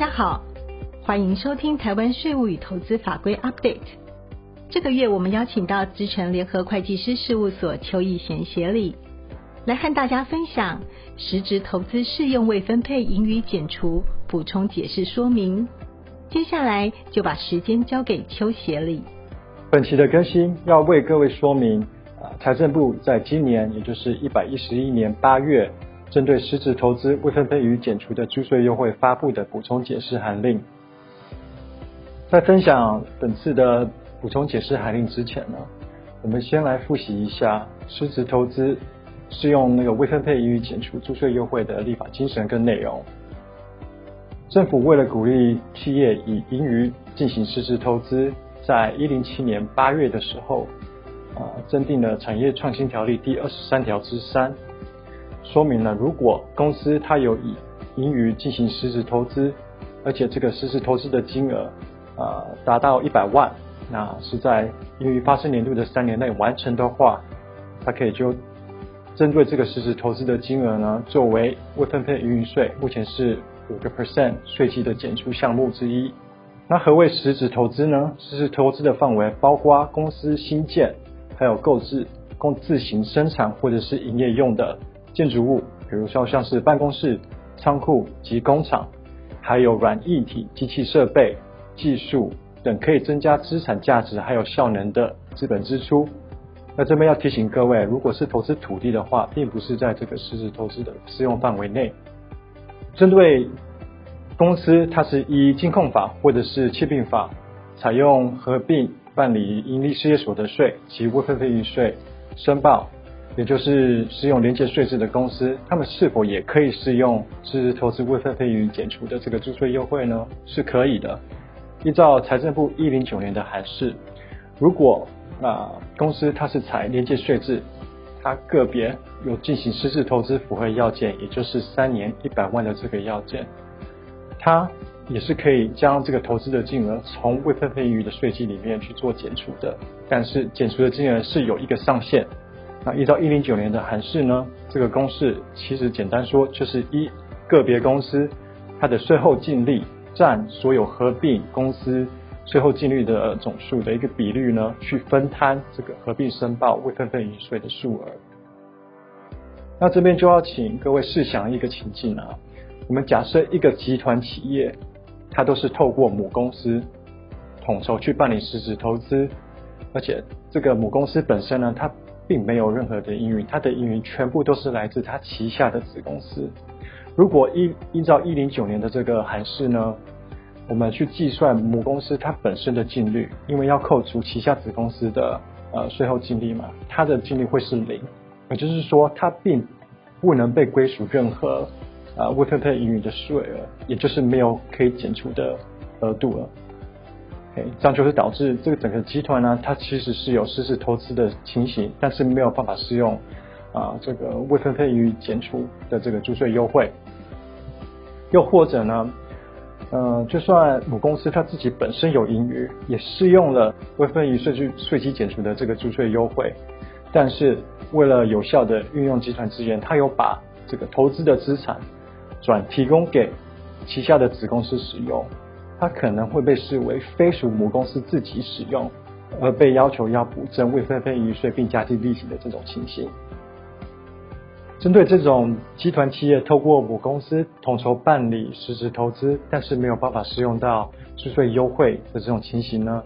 大家好，欢迎收听台湾税务与投资法规 Update。这个月我们邀请到资诚联合会计师事务所邱义贤协理，来和大家分享实质投资适用未分配盈余减除补充解释说明。接下来就把时间交给邱协理。本期的更新要为各位说明，啊，财政部在今年，也就是一百一十一年八月。针对实质投资未分配盈余减除的租税优惠发布的补充解释函令，在分享本次的补充解释函令之前呢，我们先来复习一下实质投资适用那个未分配盈余减除租税优惠的立法精神跟内容。政府为了鼓励企业以盈余进行实质投资，在一零七年八月的时候，啊，增订了产业创新条例第二十三条之三。说明了，如果公司它有以盈余进行实质投资，而且这个实质投资的金额、呃、达到一百万，那是在盈余发生年度的三年内完成的话，它可以就针对这个实质投资的金额呢，作为未分配盈余税，目前是五个 percent 税基的减除项目之一。那何谓实质投资呢？实质投资的范围包括公司新建，还有购置供自行生产或者是营业用的。建筑物，比如说像是办公室、仓库及工厂，还有软硬体、机器设备、技术等可以增加资产价值还有效能的资本支出。那这边要提醒各位，如果是投资土地的话，并不是在这个实质投资的适用范围内。针对公司，它是依金控法或者是企并法，采用合并办理营利事业所得税及未分配盈余税申报。也就是适用连结税制的公司，他们是否也可以适用实质投资未分配盈余减除的这个租税优惠呢？是可以的。依照财政部一零九年的函释，如果啊、公司它是采连结税制，它个别有进行实质投资符合要件，也就是三年一百万的这个要件，它也是可以将这个投资的金额从未分配盈余的税基里面去做减除的。但是减除的金额是有一个上限。那依照一零九年的函释呢，这个公式其实简单说就是一个别公司它的税后净利占所有合并公司税后净利的总数的一个比率呢，去分摊这个合并申报未分配盈税的数额。那这边就要请各位试想一个情境啊，我们假设一个集团企业，它都是透过母公司统筹去办理实质投资，而且这个母公司本身呢，它并没有任何的盈余，它的盈余全部都是来自它旗下的子公司。如果依依照一零九年的这个函释呢，我们去计算母公司它本身的净利，因为要扣除旗下子公司的呃税后净利嘛，它的净利会是零，也就是说它并不能被归属任何呃沃特特盈余的税额，也就是没有可以减除的额度了。这样就会导致这个整个集团呢，它其实是有实质投资的情形，但是没有办法适用啊这个未分配盈余减除的这个租税优惠。又或者呢，呃，就算母公司它自己本身有盈余，也适用了未分配余税税税基减除的这个租税优惠，但是为了有效的运用集团资源，它有把这个投资的资产转提供给旗下的子公司使用。它可能会被视为非属母公司自己使用，而被要求要补征未分配盈余税并加计利息的这种情形。针对这种集团企业透过母公司统筹办理实质投资，但是没有办法适用到税税优惠的这种情形呢，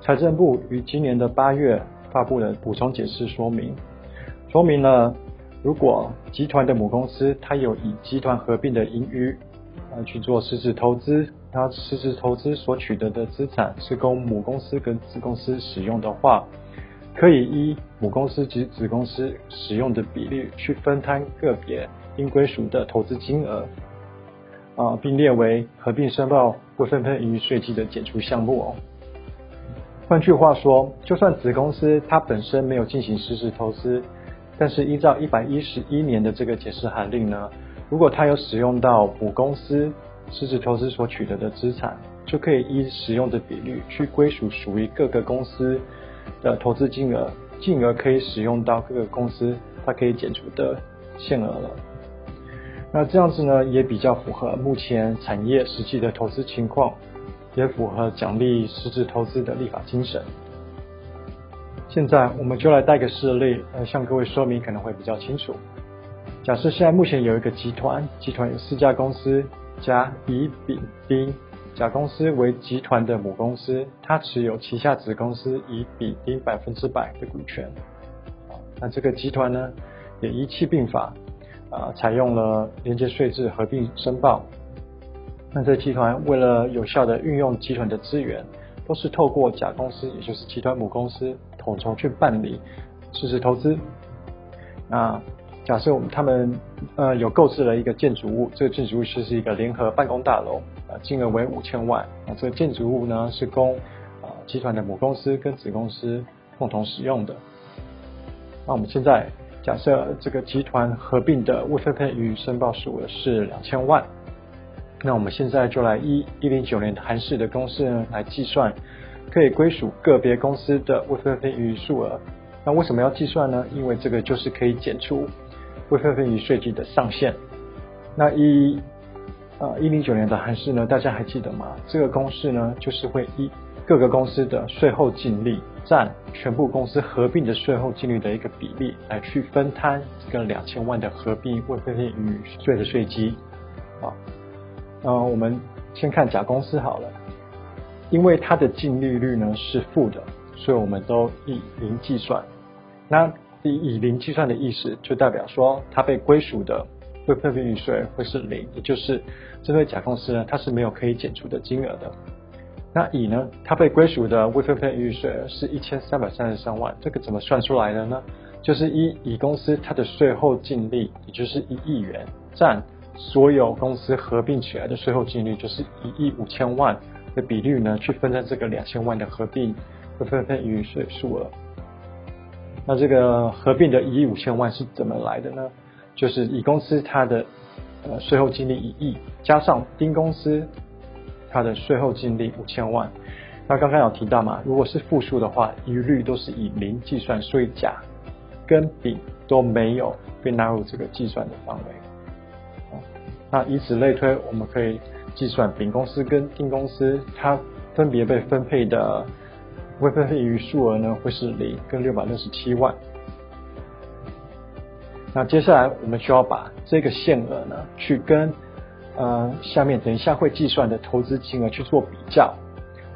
财政部于今年的八月发布了补充解释说明，说明了如果集团的母公司它有以集团合并的盈余啊去做实质投资。它实质投资所取得的资产是供母公司跟子公司使用的话，可以依母公司及子公司使用的比例去分摊个别应归属的投资金额，啊，并列为合并申报未分配盈余税基的减除项目哦。换句话说，就算子公司它本身没有进行实质投资，但是依照一百一十一年的这个解释函令呢，如果它有使用到母公司。实质投资所取得的资产，就可以依使用的比率去归属属于各个公司的投资金额，进而可以使用到各个公司它可以减除的限额了。那这样子呢，也比较符合目前产业实际的投资情况，也符合奖励实质投资的立法精神。现在我们就来带个事例，呃，向各位说明可能会比较清楚。假设现在目前有一个集团，集团有四家公司，甲、乙、丙、丁。甲公司为集团的母公司，它持有旗下子公司乙、丙、丁百分之百的股权。那这个集团呢，也一气并发，啊，采用了连接税制合并申报。那这集团为了有效地运用集团的资源，都是透过甲公司，也就是集团母公司统筹去办理实施投资。那假设我们他们呃有购置了一个建筑物，这个建筑物是是一个联合办公大楼。呃金额为五千万，那这个建筑物呢是供啊集团的母公司跟子公司共同使用的。那我们现在假设这个集团合并的未分配余申报数额是两千万，那我们现在就来依一零九年韩式的公式呢来计算可以归属个别公司的未分配余数额。那为什么要计算呢？因为这个就是可以减除未分配余税金的上限。那一呃，一零九年的函释呢，大家还记得吗？这个公式呢，就是会以各个公司的税后净利占全部公司合并的税后净利的一个比例来去分摊这个两千万的合并未分配余税的税基。啊，呃，我们先看甲公司好了，因为它的净利率呢是负的，所以我们都以零计算。那以以零计算的意思，就代表说它被归属的。未分配余税会是零，也就是针对甲公司呢，它是没有可以减除的金额的。那乙呢，它被归属的未分配余税是一千三百三十三万，这个怎么算出来的呢？就是一乙公司它的税后净利，也就是一亿元，占所有公司合并起来的税后净利，就是一亿五千万的比率呢，去分成这个两千万的合并未分配余税数额。那这个合并的一亿五千万是怎么来的呢？就是乙公司它的呃税后净利一亿，加上丁公司它的税后净利五千万。那刚刚有提到嘛，如果是负数的话，一律都是以零计算，所以甲跟丙都没有被纳入这个计算的范围。那以此类推，我们可以计算丙公司跟丁公司它分别被分配的未分配余数额呢，会是零跟六百六十七万。那接下来我们需要把这个限额呢，去跟呃下面等一下会计算的投资金额去做比较。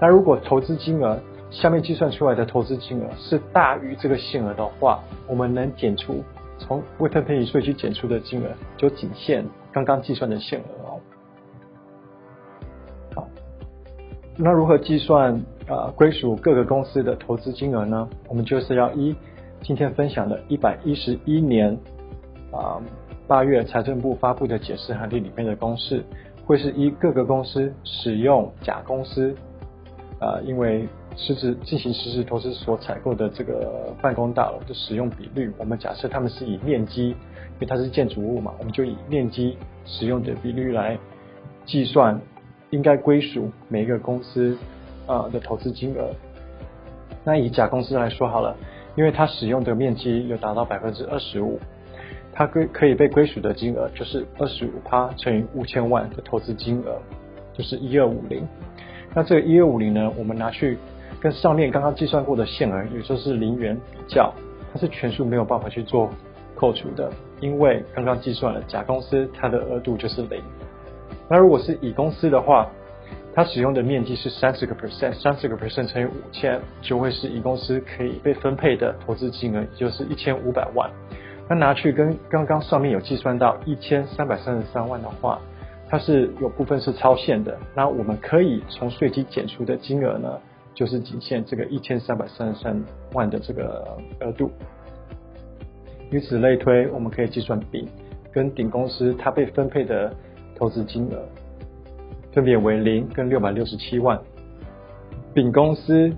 那如果投资金额下面计算出来的投资金额是大于这个限额的话，我们能减除从未分配余税去减除的金额就仅限刚刚计算的限额哦。好，那如何计算呃归属各个公司的投资金额呢？我们就是要依今天分享的一百一十一年。啊，八月财政部发布的解释函例里面的公式，会是依各个公司使用甲公司，啊，因为实质进行实质投资所采购的这个办公大楼的使用比率，我们假设他们是以面积，因为它是建筑物嘛，我们就以面积使用的比率来计算应该归属每一个公司啊的投资金额。那以甲公司来说好了，因为它使用的面积有达到百分之二十五。它归可以被归属的金额就是二十五趴乘以五千万的投资金额，就是一二五零。那这个一二五零呢，我们拿去跟上面刚刚计算过的限额，也就是零元比较，它是全数没有办法去做扣除的，因为刚刚计算了甲公司它的额度就是零。那如果是乙公司的话，它使用的面积是三十个 percent，三十个 percent 乘以五千，就会是乙公司可以被分配的投资金额，也就是一千五百万。那拿去跟刚刚上面有计算到一千三百三十三万的话，它是有部分是超限的。那我们可以从税基减除的金额呢，就是仅限这个一千三百三十三万的这个额度。以此类推，我们可以计算丙跟丙公司它被分配的投资金额，分别为零跟六百六十七万。丙公司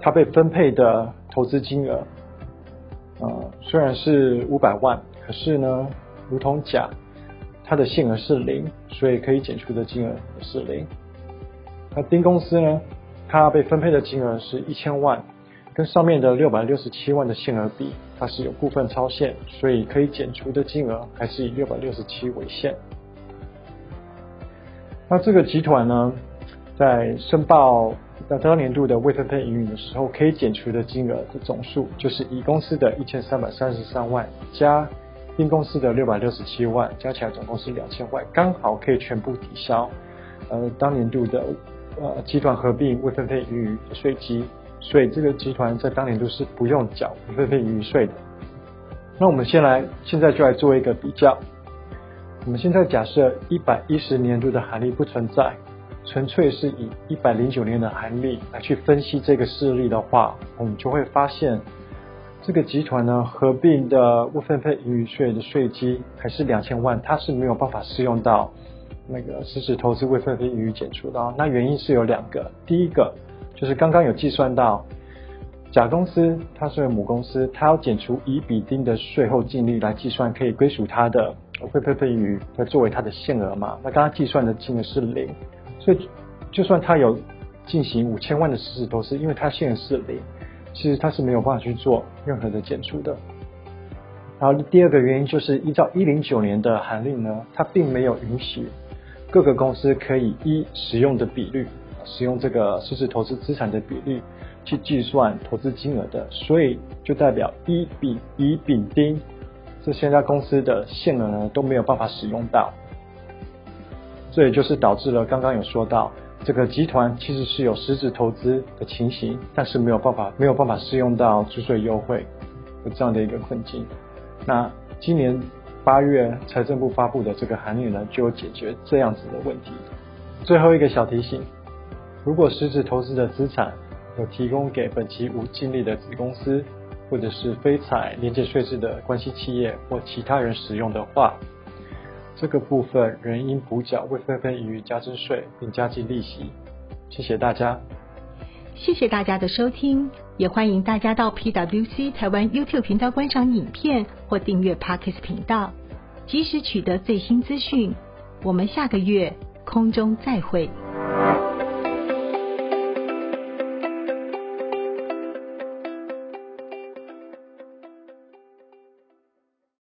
它被分配的投资金额。呃，虽然是五百万，可是呢，如同甲，它的限额是零，所以可以减除的金额也是零。那丁公司呢，它被分配的金额是一千万，跟上面的六百六十七万的限额比，它是有部分超限，所以可以减除的金额还是以六百六十七为限。那这个集团呢，在申报在当年度的未分配盈余的时候，可以减除的金额的总数，就是乙公司的一千三百三十三万加丁公司的六百六十七万，加起来总共是两千万，刚好可以全部抵消呃当年度的呃集团合并未分配盈余税基，所以这个集团在当年度是不用缴未分配盈余税的。那我们先来，现在就来做一个比较。我们现在假设一百一十年度的涵例不存在。纯粹是以一百零九年的涵例来去分析这个事例的话，我们就会发现，这个集团呢合并的未分配盈余税的税基还是两千万，它是没有办法适用到那个实质投资未分配盈余减除的。那原因是有两个，第一个就是刚刚有计算到甲公司它是母公司，它要减除乙丙丁的税后净利来计算可以归属它的未分配盈余，来作为它的限额嘛。那刚刚计算的金额是零。所以，就算他有进行五千万的实质投资，因为他限额是零，其实他是没有办法去做任何的减除的。然后第二个原因就是依照一零九年的函令呢，它并没有允许各个公司可以依使用的比率，使用这个实质投资资产的比率去计算投资金额的，所以就代表乙丙乙丙丁这些家公司的限额呢都没有办法使用到。这也就是导致了刚刚有说到，这个集团其实是有实质投资的情形，但是没有办法没有办法适用到租税优惠，有这样的一个困境。那今年八月财政部发布的这个函令呢，就有解决这样子的问题。最后一个小提醒：如果实质投资的资产有提供给本期无净利的子公司，或者是非采连接税制的关系企业或其他人使用的话，这个部分仍应补缴未分配余加征税，并加计利息。谢谢大家。谢谢大家的收听，也欢迎大家到 PwC 台湾 YouTube 频道观赏影片或订阅 Podcast 频道，及时取得最新资讯。我们下个月空中再会。